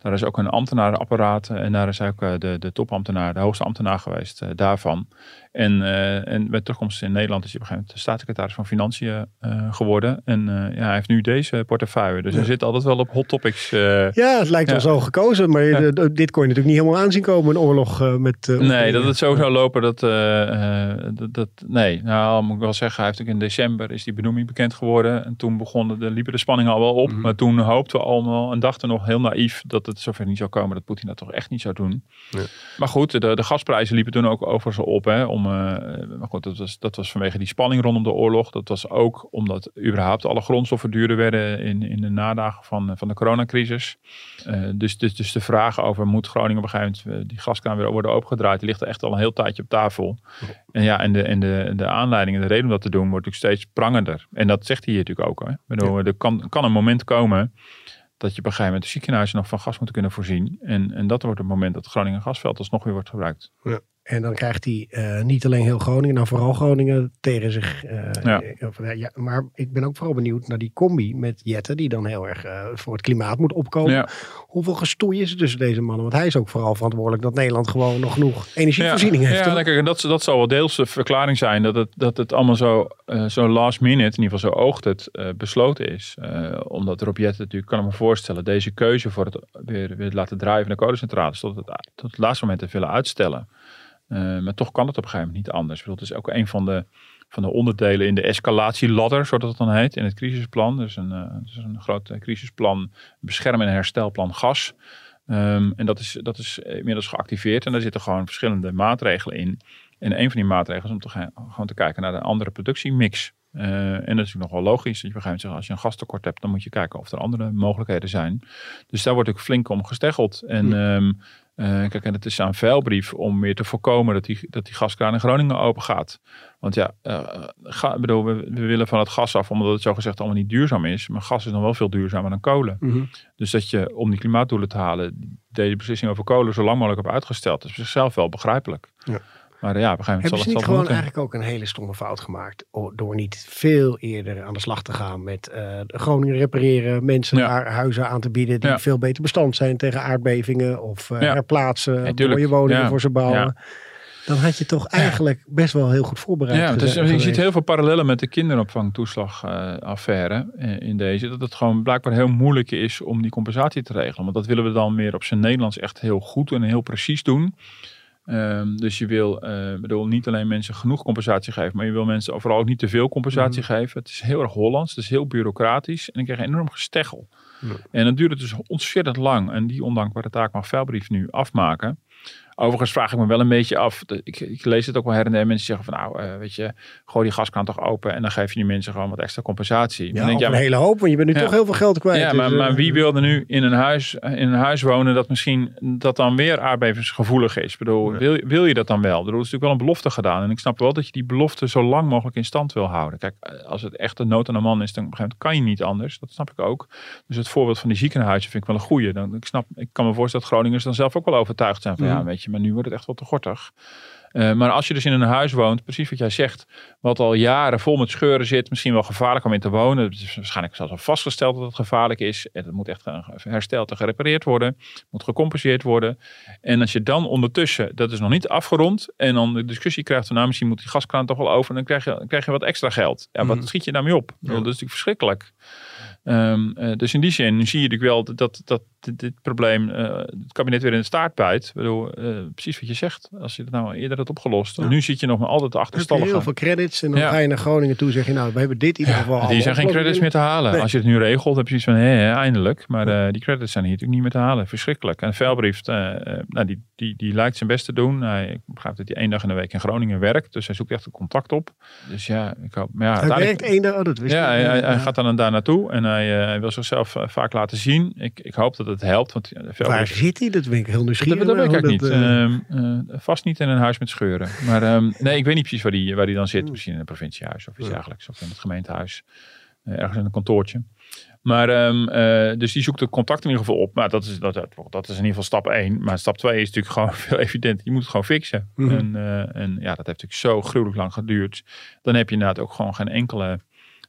daar is ook een ambtenarenapparaat en daar is ook de, de topambtenaar, de hoogste ambtenaar geweest daarvan. En, uh, en met terugkomst in Nederland is hij op een gegeven moment staatssecretaris van Financiën uh, geworden. En uh, ja, hij heeft nu deze portefeuille. Dus ja. hij zit altijd wel op hot topics. ja, het lijkt wel zo gekozen. Maar ja. dit kon je natuurlijk niet helemaal aanzien komen. Een oorlog met... nee, dat het zo zou lopen. Dat, dat, dat, nee, nou moet ik wel zeggen. Hij heeft ook in december is die benoeming bekend geworden. En toen begonnen de, liepen de spanningen al wel op. Mm -hmm. Maar toen hoopten we allemaal en dachten nog heel naïef dat het zover niet zou komen. Dat Poetin dat toch echt niet zou doen. Maar goed, de, de gasprijzen liepen toen ook overigens op. Hè, om uh, maar goed, dat was, dat was vanwege die spanning rondom de oorlog. Dat was ook omdat überhaupt alle grondstoffen duurder werden in, in de nadagen van, van de coronacrisis. Uh, dus, dus, dus de vraag over moet Groningen op een gegeven moment eh, die gaskraan weer worden opengedraaid, die ligt er echt al een heel tijdje op tafel. En ja, en de, en de, de aanleiding en de reden om dat te doen wordt natuurlijk steeds prangender. En dat zegt hij hier natuurlijk ook. Hè. Bedoel. Er kan, kan een moment komen dat je op een gegeven moment de ziekenhuizen nog van gas moeten kunnen voorzien. En, en dat wordt het moment dat Groningen gasveld alsnog weer wordt gebruikt. Ja. En dan krijgt hij uh, niet alleen heel Groningen, nou vooral Groningen tegen zich. Uh, ja. ja. maar ik ben ook vooral benieuwd naar die combi met Jette, die dan heel erg uh, voor het klimaat moet opkomen. Ja. Hoeveel gestoei is er tussen deze mannen? Want hij is ook vooral verantwoordelijk dat Nederland gewoon nog genoeg energievoorziening heeft. Ja, lekker. En dat, dat zal wel deels de verklaring zijn dat het, dat het allemaal zo, zo last minute, in ieder geval zo oogt het, besloten is. omdat er op Jette natuurlijk, kan ik me voorstellen, deze keuze voor het weer, weer laten draaien van de kolencentrales tot het, tot het laatste moment te willen uitstellen. Uh, maar toch kan het op een gegeven moment niet anders. Het is ook een van de, van de onderdelen in de escalatieladder, zoals het dan heet, in het crisisplan. Dus een, uh, dus een groot crisisplan, bescherm- en herstelplan gas. Um, en dat is, dat is inmiddels geactiveerd en daar zitten gewoon verschillende maatregelen in. En een van die maatregelen is om te gaan, gewoon te kijken naar de andere productiemix. Uh, en dat is natuurlijk nog wel logisch. Dat je op een gegeven moment zegt, als je een gastekort hebt, dan moet je kijken of er andere mogelijkheden zijn. Dus daar wordt ook flink om gesteggeld. En, um, kijk, en het is aan vuilbrief om weer te voorkomen dat die, dat die gaskraan in Groningen open gaat. Want ja, ga, bedoel, we, we, willen van het gas af omdat het zo gezegd allemaal niet duurzaam is. Maar gas is nog wel veel duurzamer dan kolen. Mhm. Dus dat je om die klimaatdoelen te halen, deze beslissing over kolen zo lang mogelijk hebt uitgesteld. Is zichzelf wel begrijpelijk. Ja. Maar ja, we gaan Hebben ze niet gewoon eigenlijk ook een hele stomme fout gemaakt door niet veel eerder aan de slag te gaan met uh, Groningen repareren, mensen daar huizen aan te bieden die veel beter bestand zijn tegen aardbevingen of uh, herplaatsen, mooie woningen voor ze bouwen. Dan had je toch eigenlijk best wel heel goed voorbereid. Ja, dus je ziet heel veel parallellen met de kinderopvangtoeslagaffaire uh, in deze. Dat het gewoon blijkbaar heel moeilijk is om die compensatie te regelen. Want dat willen we dan meer op zijn Nederlands echt heel goed en heel precies doen. Um, dus je wil uh, bedoel, niet alleen mensen genoeg compensatie geven, maar je wil mensen vooral ook niet te veel compensatie mhm. geven. Het is heel erg Hollands, het is heel bureaucratisch en dan krijg je enorm gesteggel. En dan duurt het dus ontzettend lang. En die ondankbare taak mag Veilbrief nu afmaken. Overigens vraag ik me wel een beetje af. Ik, ik lees het ook wel her en der. Mensen zeggen van nou, uh, weet je, gooi die gaskraan toch open. En dan geef je die mensen gewoon wat extra compensatie. Ja, denk, ja, een hele hoop, want je bent nu toch heel veel geld kwijt. Ja, maar, dus, maar, wie wil er nu in een, huis, in een huis wonen dat misschien dat dan weer aardbevingsgevoelig is? Ik bedoel, wil, wil je dat dan wel? Er is natuurlijk wel een belofte gedaan. En ik snap wel dat je die belofte zo lang mogelijk in stand wil houden. Kijk, als het echt een nood aan een man is, dan kan je niet anders. Dat snap ik ook. Dus het voorbeeld van die ziekenhuizen vind ik wel een goede. Dan, ik, snap, ik kan me voorstellen dat Groningers dan zelf ook wel overtuigd zijn van ja, weet je, maar nu wordt het echt wel te gortig. Uh, maar als je dus in een huis woont, precies wat jij zegt, wat al jaren vol met scheuren zit, misschien wel gevaarlijk om in te wonen. Het is waarschijnlijk zelfs al vastgesteld dat het gevaarlijk is. Het moet echt hersteld en gerepareerd worden, moet gecompenseerd worden. En als je dan ondertussen, dat is nog niet afgerond, en dan de discussie krijgt van nou, misschien moet die gaskraan toch wel over, en dan krijg je, dan krijg je wat extra geld. Ja, wat mhm. schiet je daarmee op? Dat is natuurlijk verschrikkelijk. Um, uh, dus in die zin zie je natuurlijk wel dat, dat, dat dit, dit probleem uh, het kabinet weer in de staart bijt. Bedoel, uh, precies wat je zegt. Als je het nou eerder had opgelost. Ja. Nu zit je nog maar altijd achterstallig. heel veel credits en dan ja. ga je naar Groningen toe zeg je nou, we hebben dit in ieder geval ja, Die zijn geen credits meer te halen. Nee. Als je het nu regelt heb je zoiets van, hé, eindelijk. Maar die credits zijn hier natuurlijk niet meer te halen. Verschrikkelijk. En Velbrief, nou, die, die, die lijkt zijn best te doen. Hij, ik begrijp dat hij één dag in de week in Groningen werkt. Dus hij zoekt echt een contact op. Dus ja, ik hoop. Maar ja, hij werkt één dag, oh, dat wist ja, hij, hij, hij, gaat dan daar naartoe en hij, hij wil zichzelf vaak laten zien. Ik, ik hoop dat het helpt. Want veel Waar zit hij? Dat vind ik heel nieuwsgierig. Dat, dat weet ik niet. Uh, uh, vast niet in een huis met scheuren. Maar um, nee, ik weet niet precies waar hij waar die dan zit. Hmm. Misschien in een provinciehuis of iets dergelijks. Of in het gemeentehuis. Ergens in een kantoortje. Maar um, dus die zoekt het contact in ieder geval op. Maar dat is, dat, dat is in ieder geval stap 1. Maar stap 2 is natuurlijk gewoon veel evident. Je moet het gewoon fixen. Mm -hmm. en, en ja, dat heeft natuurlijk zo gruwelijk lang geduurd. Dan heb je inderdaad ook gewoon geen enkele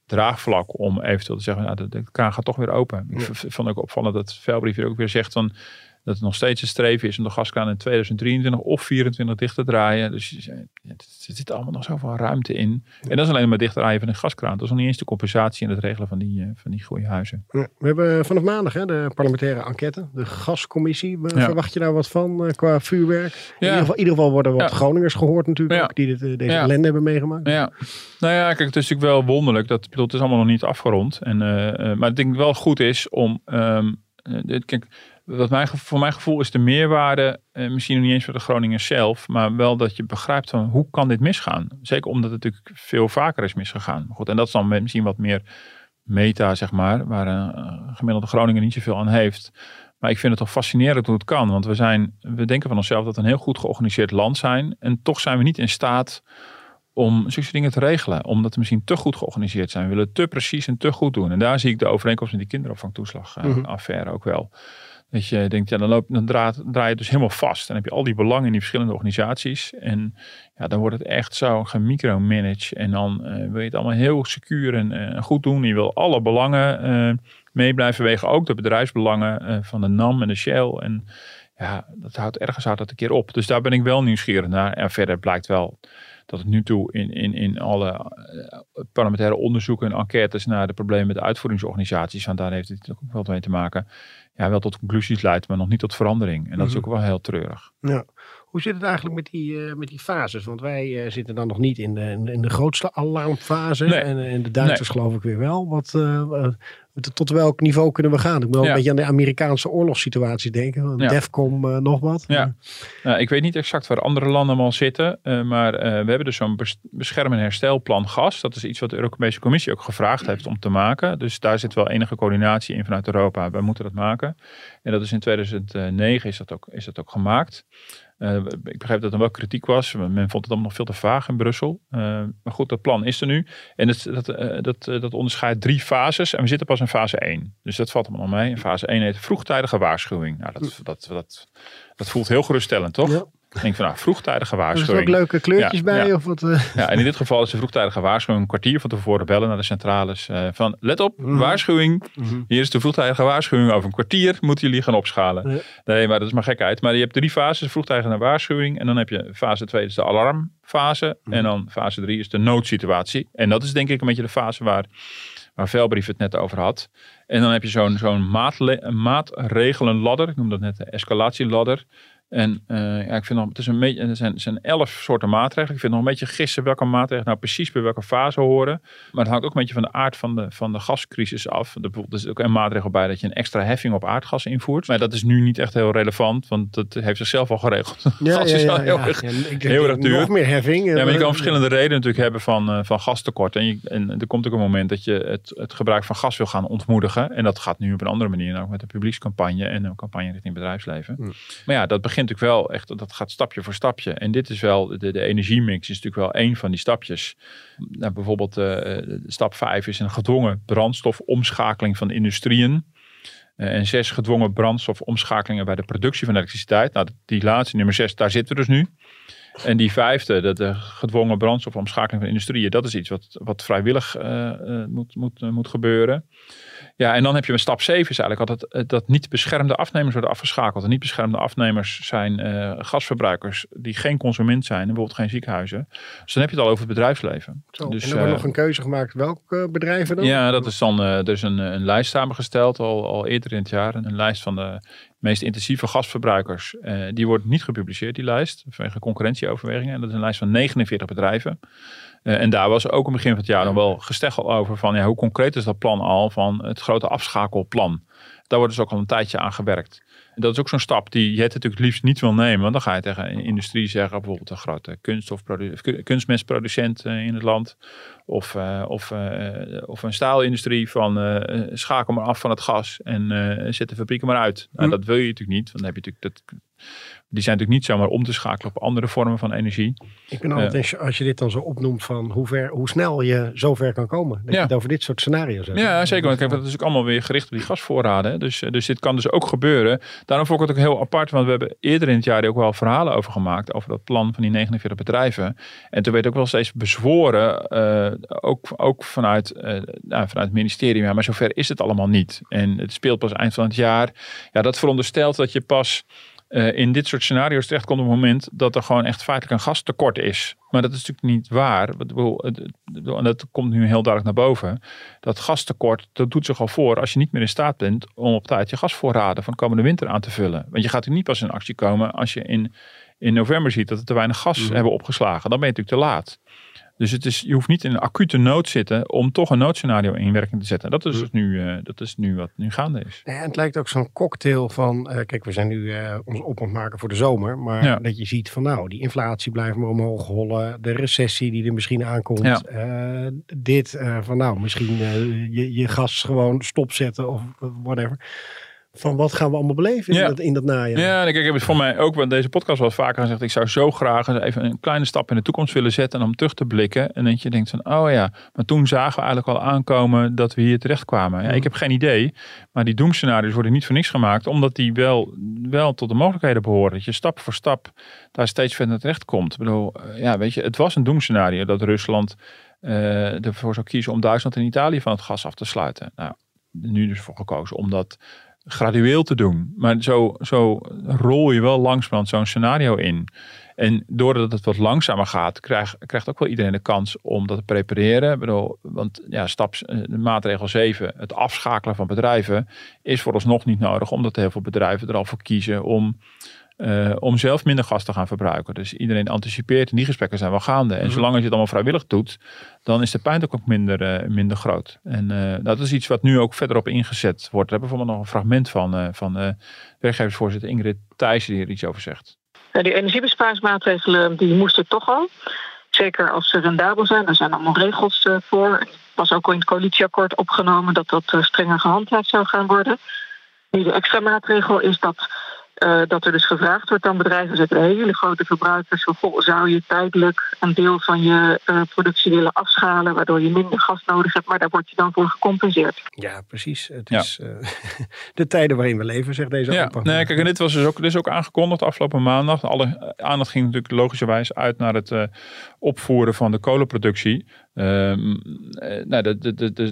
draagvlak om eventueel te zeggen, nou, de, de kraan gaat toch weer open. Ik vond ook opvallend dat Velbrief hier ook weer zegt van dat het nog steeds een streven is om de gaskraan in 2023 of 24 dicht te draaien. Dus er zit allemaal nog zoveel ruimte in. En dat is alleen maar dicht draaien van de gaskraan. Dat is nog niet eens de compensatie en het regelen van die, uh, van die goede huizen. Ja, we hebben vanaf maandag hè, de parlementaire enquête, de gascommissie. Ja. Verwacht je daar wat van uh, qua vuurwerk? In, ieder geval, in ieder geval worden wat Groningers gehoord natuurlijk ook, die dit, uh, deze ellende hebben meegemaakt. Ja. Nou ja, kijk, het is natuurlijk wel wonderlijk. Dat, bedoel, het is allemaal nog niet afgerond. En, maar ik denk wel goed is om... Um, kijk, wat mijn, voor mijn gevoel is de meerwaarde, eh, misschien nog niet eens voor de Groningers zelf, maar wel dat je begrijpt van hoe kan dit misgaan? Zeker omdat het natuurlijk veel vaker is misgegaan. Goed, en dat is dan misschien wat meer meta, zeg maar, waar een gemiddelde Groninger niet zoveel aan heeft. Maar ik vind het toch fascinerend hoe het kan. Want we, zijn, we denken van onszelf dat we een heel goed georganiseerd land zijn. En toch zijn we niet in staat om zulke dingen te regelen. Omdat we misschien te goed georganiseerd zijn. We willen te precies en te goed doen. En daar zie ik de overeenkomst met die kinderopvangtoeslagaffaire uh, ook wel. Dat je denkt, ja, dan, loop, dan draai je dus helemaal vast. Dan heb je al die belangen in die verschillende organisaties. En ja, dan wordt het echt zo gemicromanaged. En dan uh, wil je het allemaal heel secuur en uh, goed doen. Je wil alle belangen uh, mee blijven wegen. Ook de bedrijfsbelangen van de NAM en de Shell. En ja, dat houdt ergens houdt dat een keer op. Dus daar ben ik wel nieuwsgierig naar. En verder blijkt wel dat het nu toe in, in, in alle parlementaire onderzoeken en enquêtes naar de problemen met de uitvoeringsorganisaties, want daar heeft het ook wel mee te maken, ja, wel tot conclusies leidt, maar nog niet tot verandering. En dat is mhm. ook wel heel treurig. Ja. Hoe zit het eigenlijk met die, uh, met die fases? Want wij uh, zitten dan nog niet in de, in de grootste alarmfase. Nee. En, en de Duitsers nee. geloof ik weer wel. Wat, uh, tot welk niveau kunnen we gaan? Ik wil ja. een beetje aan de Amerikaanse oorlogssituatie denken. Ja. Defcom nog wat. Ja. Nou, ik weet niet exact waar andere landen al zitten. maar we hebben hebben dus zo'n bescherm- en herstelplan gas. Dat is iets wat de Europese Commissie ook gevraagd heeft om te maken. Dus daar zit wel enige coördinatie in vanuit Europa. Wij moeten dat maken. En dat is in 2009 is dat ook, is dat ook gemaakt. Uh, ik begrijp dat er wel kritiek was. Men vond het allemaal nog veel te vaag in Brussel. Uh, maar goed, dat plan is er nu. En het, dat, uh, dat, dat onderscheidt drie fases. En we zitten pas in fase 1. Dus dat valt allemaal mee. In fase 1 heet vroegtijdige waarschuwing. Nou, dat, dat, dat, dat voelt heel geruststellend, toch? Ja. Ik denk van nou, vroegtijdige waarschuwing. Er ook leuke kleurtjes bij? Of wat, uh... Ja, en in dit geval is de vroegtijdige waarschuwing een kwartier van tevoren bellen naar de centrales. Uh, van let op, mm. waarschuwing. Mm. Hier is de vroegtijdige waarschuwing. Over een kwartier moeten jullie gaan opschalen. Ja. Nee, maar dat is maar gekheid. Maar je hebt drie fases, vroegtijdige waarschuwing. En dan heb je fase 2, is de alarmfase. Mm. En dan fase 3 is de noodsituatie. En dat is denk ik een beetje de fase waar, waar Velbrief het net over had. En dan heb je zo'n zo'n maatregelenladder. Ik noem dat net de escalatieladder. En uh, ja, ik vind nog, het, is een beetje, er zijn, zijn elf soorten maatregelen. Ik vind nog een beetje gissen welke maatregelen nou precies bij welke fase horen. Maar het hangt ook een beetje van de aard van de, van de gascrisis af. Er, er is ook een maatregel bij dat je een extra heffing op aardgas invoert. Maar dat is nu niet echt heel relevant, want dat heeft zichzelf al geregeld. Ja, gas is ja, heel, erg, heel erg duur. Nog meer heffing. Ja, maar je kan verschillende redenen natuurlijk hebben van, uh, van gastekort. En, je, en er komt ook een moment dat je het, het gebruik van gas wil gaan ontmoedigen. En dat gaat nu op een andere manier, ook met een publiekscampagne en een campagne richting bedrijfsleven. Hm. Maar ja, dat begint begint natuurlijk wel echt, dat gaat stapje voor stapje. En dit is wel, de, de energiemix is natuurlijk wel één van die stapjes. Nou, bijvoorbeeld uh, stap 5 is een gedwongen brandstofomschakeling van industrieën. Uh, en zes gedwongen brandstofomschakelingen bij de productie van elektriciteit. Nou, die laatste, nummer zes, daar zitten we dus nu. En die vijfde, de, de gedwongen brandstofomschakeling van industrieën, dat is iets wat, wat vrijwillig uh, uh, moet, moet, moet gebeuren. Ja, en dan heb je een stap 7 is eigenlijk altijd eh, dat niet beschermde afnemers worden afgeschakeld. En niet beschermde afnemers zijn uh, gasverbruikers die geen consument zijn, bijvoorbeeld geen ziekenhuizen. Dus dan heb je het al over het bedrijfsleven. Zo, dus, en er wordt uh, nog een keuze gemaakt welke bedrijven dan? Ja, dat is dan, uh, er is een, een lijst samengesteld al, al eerder in het jaar. Een lijst van de meest intensieve gasverbruikers. die wordt niet gepubliceerd, die lijst, vanwege concurrentieoverwegingen. En dat is een lijst van 49 bedrijven. Uh, en daar was ook het begin van het jaar nog wel gesteggel over van ja, hoe concreet is dat plan al van het grote afschakelplan. Daar wordt dus ook al een tijdje aan gewerkt. En dat is ook zo'n stap die je het natuurlijk liefst niet wil nemen. Want dan ga je tegen een industrie zeggen, bijvoorbeeld een grote kunstmestproducent in het land. Of, uh, of, uh, of een staalindustrie van uh, schakel maar af van het gas en zet de fabrieken maar uit. Nou, hm. Dat wil je natuurlijk niet. Want dan heb je natuurlijk dat die zijn natuurlijk niet zomaar om te schakelen op andere vormen van energie. Ik ben altijd, uh, als je dit dan zo opnoemt, van hoe, ver, hoe snel je zover kan komen. Dat ja. je het over dit soort scenario's hebt. Ja, zeker. Want kijk, dat is ook allemaal weer gericht op die gasvoorraden. Dus, eh, dus dit kan dus ook gebeuren. Daarom vond ik het ook heel apart, want we hebben eerder in het jaar ook wel verhalen over gemaakt. Over dat plan van die 49 bedrijven. En toen werd ook wel steeds bezworen, uh, ook, ook vanuit, uh, nou, vanuit het ministerie. Ja, maar zover is het allemaal niet. En het speelt pas eind van het jaar. Ja, dat veronderstelt dat je pas uh, in dit soort scenario's terechtkomt op het moment dat er gewoon echt feitelijk een gastekort is. Maar dat is natuurlijk niet waar. En dat komt nu heel duidelijk naar boven. Dat gastekort, dat doet zich al voor als je niet meer in staat bent om op tijd je gasvoorraden van de komende winter aan te vullen. Want je gaat natuurlijk niet pas in actie komen als je in, in november ziet dat er te weinig gas mm. hebben opgeslagen. Dan ben je natuurlijk te laat. Dus het is, je hoeft niet in een acute nood zitten om toch een noodscenario in werking te zetten. Dat is, dus nu, uh, dat is nu wat nu gaande is. Ja, het lijkt ook zo'n cocktail van, uh, kijk we zijn nu uh, ons op aan het maken voor de zomer. Maar ja. dat je ziet van nou, die inflatie blijft maar omhoog hollen. De recessie die er misschien aankomt. Ja. dit van nou, misschien je, je gas gewoon stopzetten of whatever van wat gaan we allemaal beleven in, dat, in dat najaar. Ja, kijk, ik heb het voor mij ook wel deze podcast wel vaker gezegd. Ik zou zo graag even een kleine stap in de toekomst willen zetten en om terug te blikken. En dat je denkt van, oh ja, maar toen zagen we eigenlijk al aankomen dat we hier terecht kwamen. Ja, ik heb geen idee, maar die doemscenario's worden niet voor niks gemaakt, omdat die wel, wel tot de mogelijkheden behoren. Dat je stap voor stap daar steeds verder terecht komt. Ik bedoel, eh, ja, weet je, het was een doemscenario dat Rusland uh, ervoor zou kiezen om Duitsland en Italië van het gas af te sluiten. Nou, nu dus voor gekozen om dat gradueel te doen. Maar zo, zo rol je wel langzamerhand zo'n scenario in. En doordat het wat langzamer gaat, krijgt, krijgt ook wel iedereen de kans om dat te prepareren. Ik bedoel, want ja, stap, eh, maatregel 7, het afschakelen van bedrijven, is vooralsnog niet nodig, omdat heel veel bedrijven er al voor kiezen om uh, om zelf minder gas te gaan verbruiken. Dus iedereen anticipeert en die gesprekken zijn wel gaande. En mhm. zolang je het allemaal vrijwillig doet, dan is de pijn ook minder, uh, minder groot. En uh, dat is iets wat nu ook verder op ingezet wordt. Daar hebben we bijvoorbeeld nog een fragment van, van werkgeversvoorzitter Ingrid Thijssen die er iets over zegt. die energiebesparingsmaatregelen die moesten toch al. Zeker als ze rendabel zijn. Er zijn allemaal regels voor. Het was ook al in het coalitieakkoord opgenomen dat dat strenger gehandhaafd zou gaan worden. Nu, de extra maatregel is dat uh, dat er dus gevraagd wordt aan bedrijven, zeker hele grote verbruikers, zou je tijdelijk een deel van je uh, productie willen afschalen, waardoor je minder gas nodig hebt, maar daar word je dan voor gecompenseerd. Ja, precies. Het is uh, de tijden waarin we leven, zegt deze ja. aanpak. Nee, kijk, en dit was dus ook, dit is ook aangekondigd afgelopen maandag. Alle aandacht ging natuurlijk logischerwijs uit naar het opvoeren van de kolenproductie. Ehm, nou,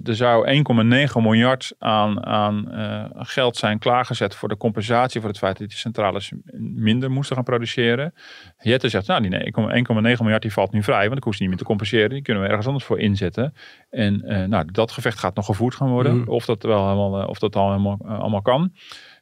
er zou 1,9 miljard aan, aan geld zijn klaargezet voor de compensatie voor het feit dat centrales minder moesten gaan produceren. Jette zegt, nou, die 1,9 miljard die valt nu vrij, want ik hoef ze niet meer te compenseren. Die kunnen we ergens anders voor inzetten. En uh, nou, dat gevecht gaat nog gevoerd gaan worden. Mm. Of dat wel helemaal, of dat al helemaal uh, allemaal kan.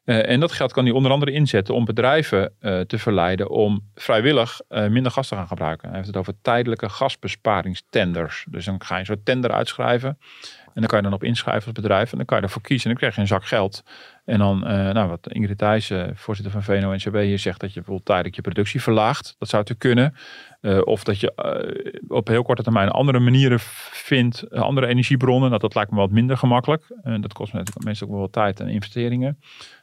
En dat geld kan hij onder andere inzetten om bedrijven te verleiden om vrijwillig minder gas te gaan gebruiken. Hij heeft het over tijdelijke gasbesparingstenders. Dus dan ga je een soort tender uitschrijven. En dan kan je dan op inschrijven als bedrijf. En dan kan je ervoor kiezen. En dan krijg je een zak geld. En dan, nou, wat Ingrid Thijs, voorzitter van VNO-NCW hier zegt, dat je bijvoorbeeld tijdelijk je productie verlaagt. Dat zou te kunnen. Of dat je op heel korte termijn andere manieren vindt, andere energiebronnen. Nou, dat lijkt me wat minder gemakkelijk. dat kost natuurlijk meestal ook wel tijd en investeringen.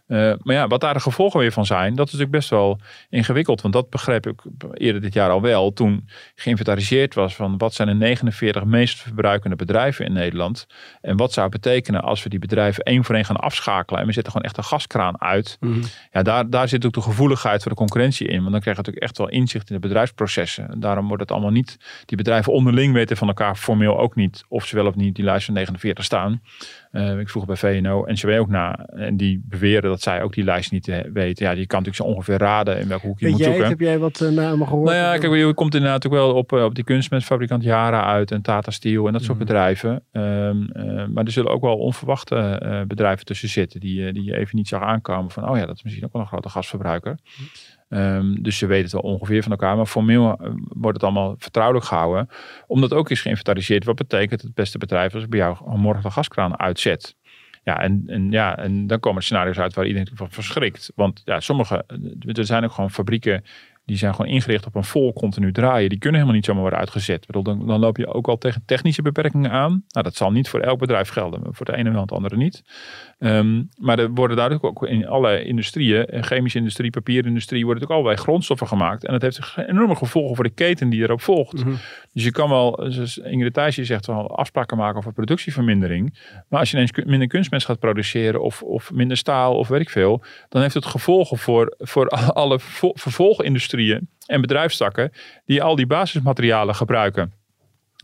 Uh, maar ja, wat daar de gevolgen weer van zijn, dat is natuurlijk best wel ingewikkeld. Want dat begreep ik eerder dit jaar al wel. Toen geïnventariseerd was van wat zijn de 49 meest verbruikende bedrijven in Nederland. En wat zou het betekenen als we die bedrijven één voor één gaan afschakelen. En we zetten gewoon echt een gaskraan uit. Mm -hmm. Ja, daar, daar zit ook de gevoeligheid voor de concurrentie in. Want dan krijg je natuurlijk echt wel inzicht in de bedrijfsprocessen. En daarom wordt het allemaal niet, die bedrijven onderling weten van elkaar formeel ook niet. Of ze wel of niet die lijst van 49 staan. Uh, ik vroeg bij VNO en CW ook na. En die beweren dat zij ook die lijst niet weten. Ja, die kan natuurlijk zo ongeveer raden in welke hoek je Weet moet jij, zoeken. Heb jij wat uh, namen gehoord? Nou ja, kijk, je komt inderdaad ook wel op, uh, op die kunstmestfabrikant Yara uit en Tata Steel en dat soort mm. bedrijven. Um, maar er zullen ook wel onverwachte bedrijven tussen zitten die, die je even niet zag aankomen. Van, oh ja, dat is misschien ook wel een grote gasverbruiker. Um, dus ze weten het wel ongeveer van elkaar. Maar formeel wordt het allemaal vertrouwelijk gehouden. Omdat ook is geïnventariseerd wat betekent het beste bedrijf als ik bij jou morgen de gaskraan uitzet. Ja, en, en, ja, en dan komen scenario's uit waar iedereen van verschrikt. Want ja, sommige, er zijn ook gewoon fabrieken die zijn gewoon ingericht op een vol continu draaien. Die kunnen helemaal niet zomaar worden uitgezet. Bedoel, dan, dan loop je ook al tegen technische beperkingen aan. Nou, dat zal niet voor elk bedrijf gelden. Maar voor de ene wel het andere niet. Um, maar er worden duidelijk ook in alle industrieën, chemische industrie, papierindustrie, worden ook allerlei grondstoffen gemaakt. En dat heeft enorme gevolgen voor de keten die erop volgt. Mm -hmm. Dus je kan wel, zoals Ingrid Thijsje zegt, wel afspraken maken over productievermindering. Maar als je ineens minder kunstmest gaat produceren of, of minder staal of weet ik veel, dan heeft het gevolgen voor, voor alle vervolgindustrieën en bedrijfstakken die al die basismaterialen gebruiken.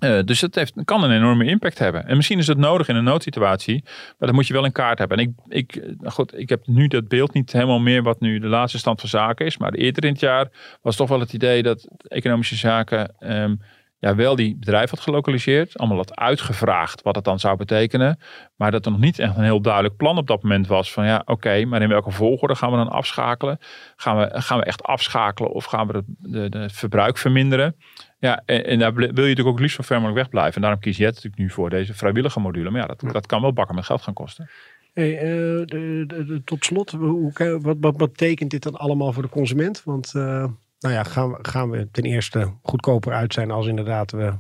Uh, dus heeft, kan een enorme impact hebben. En misschien is het nodig in een noodsituatie, maar dat moet je wel in kaart hebben. En ik, ik, goed, ik heb nu dat beeld niet helemaal meer wat nu de laatste stand van zaken is. Maar eerder in het jaar was toch wel het idee dat economische zaken um, ja, wel die bedrijf had gelokaliseerd. Allemaal had uitgevraagd wat het dan zou betekenen. Maar dat er nog niet echt een heel duidelijk plan op dat moment was. Van ja, oké, maar in welke volgorde gaan we dan afschakelen? Gaan we, gaan we echt afschakelen of gaan we het verbruik verminderen? Ja, en, en, daar wil je natuurlijk ook liefst van ver mogelijk wegblijven. En daarom kies je het natuurlijk nu voor deze vrijwillige module. Maar ja, dat, dat kan wel bakken met geld gaan kosten. Hey, uh, de, de, de, tot slot, hoe, wat, wat betekent dit dan allemaal voor de consument? Want uh, nou ja, gaan we, gaan we ten eerste goedkoper uit zijn als inderdaad we,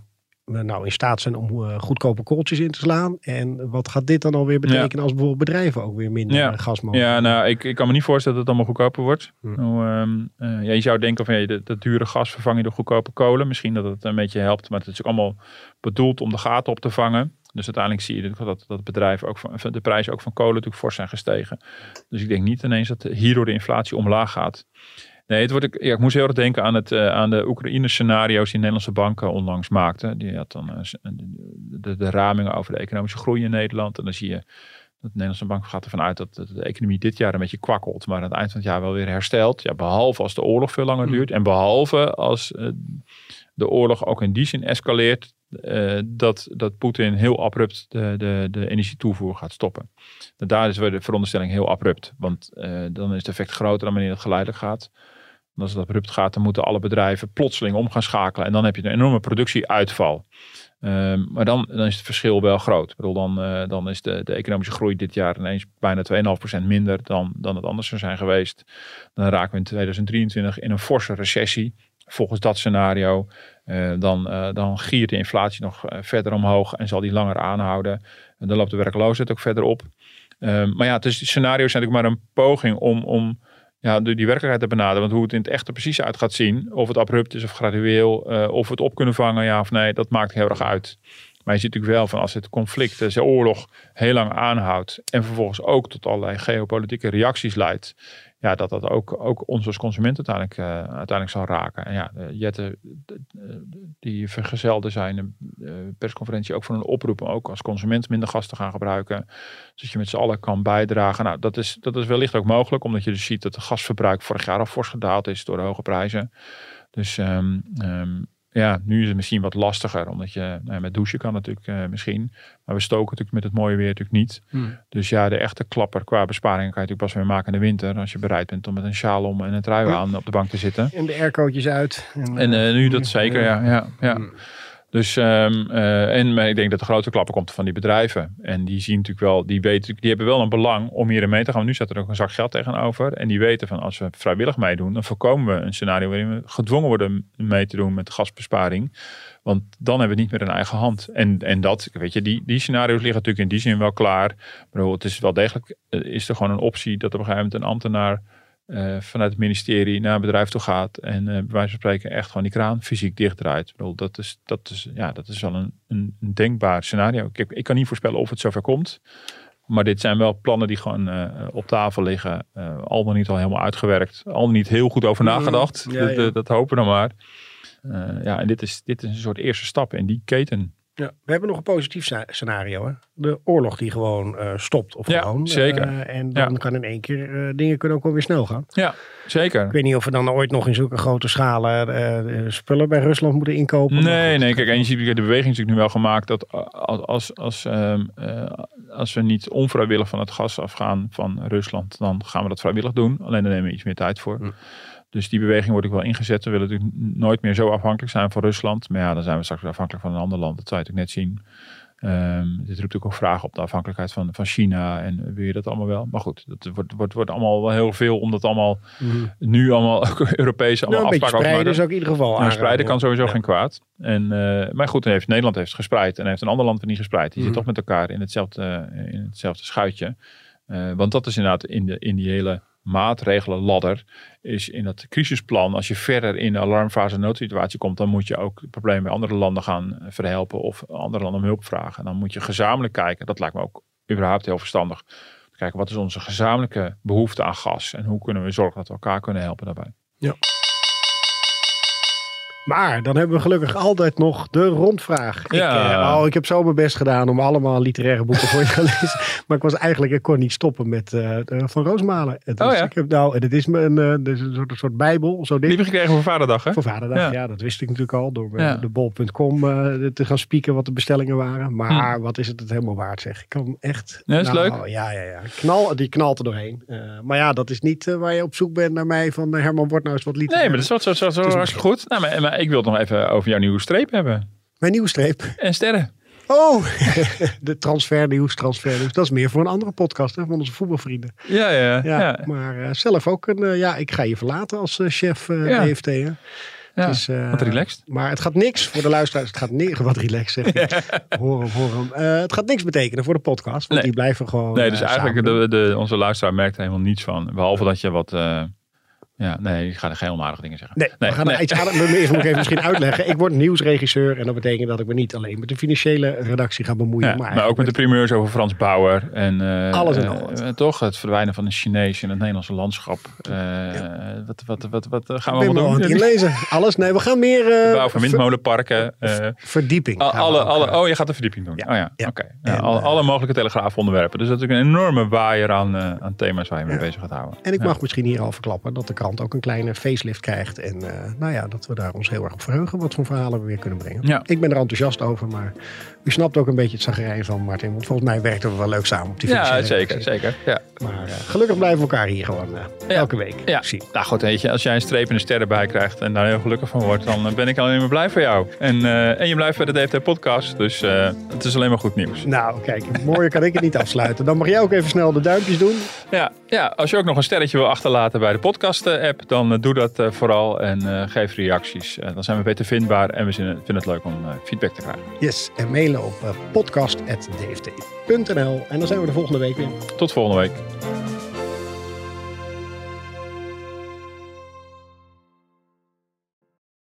we nou in staat zijn om uh, goedkope kooltjes in te slaan. En wat gaat dit dan alweer betekenen ja. als bijvoorbeeld bedrijven ook weer minder ja. gas mogen? Ja, nou, ik, ik kan me niet voorstellen dat het allemaal goedkoper wordt. Hm. Nou, um, uh, ja, je zou denken van dat, dat dure gas vervang je door goedkope kolen. Misschien dat het een beetje helpt, maar het is ook allemaal bedoeld om de gaten op te vangen. Dus uiteindelijk zie je dat, dat bedrijven ook van, de prijzen ook van kolen natuurlijk fors zijn gestegen. Dus ik denk niet ineens dat hierdoor de inflatie omlaag gaat. Nee, het wordt, ja, ik moest heel erg denken aan, het, uh, aan de Oekraïne-scenario's die Nederlandse banken onlangs maakten. Die had dan uh, de, de ramingen over de economische groei in Nederland. En dan zie je dat de Nederlandse bank gaat ervan uit dat de economie dit jaar een beetje kwakkelt, maar aan het eind van het jaar wel weer herstelt. Ja, behalve als de oorlog veel langer duurt en behalve als uh, de oorlog ook in die zin escaleert uh, dat, dat Poetin heel abrupt de, de, de energietoevoer gaat stoppen. En daar is weer de veronderstelling heel abrupt, want uh, dan is het effect groter dan wanneer het geleidelijk gaat. Als het abrupt gaat, dan moeten alle bedrijven plotseling om gaan schakelen. En dan heb je een enorme productieuitval. Um, maar dan, dan is het verschil wel groot. Bedoel, dan, uh, dan is de, de economische groei dit jaar ineens bijna 2,5% minder dan, dan het anders zou zijn geweest. Dan raken we in 2023 in een forse recessie. volgens dat scenario, dan, dan giert de inflatie nog verder omhoog en zal die langer aanhouden. En dan loopt de werkloosheid ook verder op. Ehm, maar ja, het is, scenario's zijn natuurlijk maar een poging om, om ja, die werkelijkheid te benaderen. Want hoe het in het echte precies uit gaat zien, of het abrupt is of gradueel, of we het op kunnen vangen, ja of nee, dat maakt heel erg uit. Maar je ziet natuurlijk wel van als het conflict, de oorlog heel lang aanhoudt en vervolgens ook tot allerlei geopolitieke reacties leidt, ja, dat dat ook, ook ons als consument uiteindelijk, uh, uiteindelijk zal raken. En ja, Jette, die vergezelde zijn persconferentie ook voor een oproep om ook als consument minder gas te gaan gebruiken. Zodat je met z'n allen kan bijdragen. Nou, dat is, dat is wellicht ook mogelijk, omdat je dus ziet dat het gasverbruik vorig jaar al fors gedaald is door de hoge prijzen. Dus um, um, ja, nu is het misschien wat lastiger, omdat je nou, met douchen kan natuurlijk uh, misschien. Maar we stoken natuurlijk met het mooie weer natuurlijk niet. Hmm. Dus ja, de echte klapper qua besparingen kan je natuurlijk pas weer maken in de winter. Als je bereid bent om met een sjaal om en een trui aan op de bank te zitten. En de aircootjes uit. En, en uh, nu dat zeker, ja. ja, ja. Hmm. Dus um, uh, en ik denk dat de grote klappen komt van die bedrijven. En die zien natuurlijk wel, die weten, die hebben wel een belang om hierin mee te gaan. Nu zat er ook een zak geld tegenover. En die weten van als we vrijwillig meedoen, dan voorkomen we een scenario waarin we gedwongen worden mee te doen met gasbesparing. Want dan hebben we het niet meer in eigen hand. En, en dat, weet je, die, die scenario's liggen natuurlijk in die zin wel klaar. Maar het is wel degelijk, eh, is er gewoon een optie dat op een gegeven moment een ambtenaar uh, vanuit het ministerie naar een bedrijf toe gaat en uh, bij wijze van spreken echt gewoon die kraan fysiek dichtdraait. Ik bedoel, dat, is, dat, is, ja, dat is wel een, een, een denkbaar scenario. Ik, ik, kan niet voorspellen of het zover komt. Maar dit zijn wel plannen die gewoon uh, op tafel liggen. al dan niet al helemaal uitgewerkt. Al dan niet heel goed over mhm. nagedacht. Ja, ja. Dat, dat, hopen we dan maar. ja, en dit is, dit is een soort eerste stap in die keten. Ja, we hebben nog een positief scenario. Hè? De oorlog die gewoon uh, stopt. Of ja, gewoon, zeker. Uh, en dan kan in één keer uh, dingen kunnen ook wel weer snel gaan. Ja, zeker. Ik weet niet of we dan ooit nog in zulke grote schalen spullen bij Rusland moeten inkopen. Nee, nee. Kijk, en je ziet de beweging natuurlijk nu wel gemaakt dat als, als, um, als we niet onvrijwillig van het gas afgaan van Rusland, dan gaan we dat vrijwillig doen. Alleen dan nemen we iets meer tijd voor. Hm. Dus die beweging wordt ook wel ingezet. We willen natuurlijk nooit meer zo afhankelijk zijn van Rusland. Maar ja, dan zijn we straks afhankelijk van een ander land. Dat zou je natuurlijk net zien. Um, dit roept natuurlijk ook vragen op de afhankelijkheid van, van China en wil je dat allemaal wel. Maar goed, dat wordt, wordt, wordt allemaal wel heel veel, omdat allemaal mm. nu allemaal ook Europese allemaal nou, afspraken spreiden is ook in ieder geval nou, spreiden kan sowieso geen kwaad. En, uh, maar goed, heeft, Nederland heeft gespreid en heeft een ander land weer niet gespreid. Die mm. zit toch met elkaar in hetzelfde, in hetzelfde schuitje. Uh, want dat is inderdaad in, de, in die hele maatregelenladder is in dat crisisplan, als je verder in de alarmfase noodsituatie komt, dan moet je ook het probleem bij andere landen gaan verhelpen of andere landen om hulp vragen. En dan moet je gezamenlijk kijken, dat lijkt me ook überhaupt heel verstandig, kijken wat is onze gezamenlijke behoefte aan gas en hoe kunnen we zorgen dat we elkaar kunnen helpen daarbij. Ja. Maar dan hebben we gelukkig altijd nog de rondvraag. Ja. Ik, uh, oh, ik heb zo mijn best gedaan om allemaal literaire boeken voor je te lezen. Maar ik was eigenlijk, ik kon niet stoppen met uh, Van Roosmalen. Het oh, ja. ik heb nou, en het is uh, een, soort, een soort bijbel. Zo Die heb gekregen voor Vaderdag, hè? Voor Vaderdag, ja. ja dat wist ik natuurlijk al. Door ja. de bol.com te gaan spieken wat de bestellingen waren. Maar hm. wat is het het helemaal waard, zeg. Ik kan echt... Ja, is nou, leuk. Ja, ja, ja. Knal, die knalt er doorheen. maar ja, dat is niet waar je op zoek bent naar mij van Herman, wordt nou eens wat literair. Nee, maar dat is wat zo, zo, zo, hartstikke goed. Nou, maar, maar ik wil het nog even over jouw nieuwe streep hebben. Mijn nieuwe streep? En sterren. Oh, de transfernieuws, transfernieuws. Dat is meer voor een andere podcast hè, van onze voetbalvrienden. Ja, ja. ja, ja. Maar uh, zelf ook een, uh, ja, ik ga je verlaten als uh, chef ja. EFT. Hè. Ja, is, wat relaxed. Maar het gaat niks voor de luisteraars. Het gaat niks, wat relaxed zeg hoor hem, hoor hem. het gaat niks betekenen voor de podcast. Want nee. die blijven gewoon Nee, dus eigenlijk de, de, onze luisteraar merkt er helemaal niets van. Behalve dat je wat ja, nee, ik ga er geen onaardige dingen zeggen. Nee, nee we gaan nee. er iets aan. Eerst moet ik even misschien uitleggen. Ik word nieuwsregisseur en dat betekent dat ik me niet alleen met de financiële redactie ga bemoeien. Ja, maar, maar, ook met de primeurs over Frans Bauer. En, uh, alles en alles. Uh, toch het verdwijnen van de Chinees in het Nederlandse landschap. Uh, ja. wat, wat, wat, wat, gaan we allemaal doen? lezen. Alles. Nee, we gaan meer... de bouw van windmolenparken. verdieping. alle, alle, oh, je gaat de verdieping doen. Ja. Oh ja, ja. oké. Okay. alle, alle, mogelijke telegraafonderwerpen. Dus dat is een enorme waaier aan, aan thema's waar je mee bezig gaat houden. En ik mag misschien hier al verklappen dat de ook een kleine facelift krijgt. En uh, nou ja, dat we daar ons heel erg op verheugen wat voor verhalen we weer kunnen brengen. Ja. Ik ben er enthousiast over, maar u snapt ook een beetje het zagrijn van Martin. Want volgens mij werken we wel leuk samen op die Ja, zeker, zeker. Ja. Maar uh, gelukkig blijven we elkaar hier gewoon uh, ja. elke week ja. zien. Nou goed, weet je, als jij een streep en een ster erbij krijgt en daar heel gelukkig van wordt, dan ben ik alleen maar blij voor jou. En, en je blijft bij de DFT podcast, dus het is alleen maar goed nieuws. Nou, kijk, mooier kan ik het niet afsluiten. Dan mag jij ook even snel de duimpjes doen. Ja, ja als je ook nog een sterretje wil achterlaten bij de podcast podcast-app, dan doe dat vooral en geef reacties. dan zijn we beter vindbaar en we vinden het leuk om feedback te krijgen. Yes, en mailen op podcast.dft.nl. En dan zijn we de volgende week weer. Tot volgende week.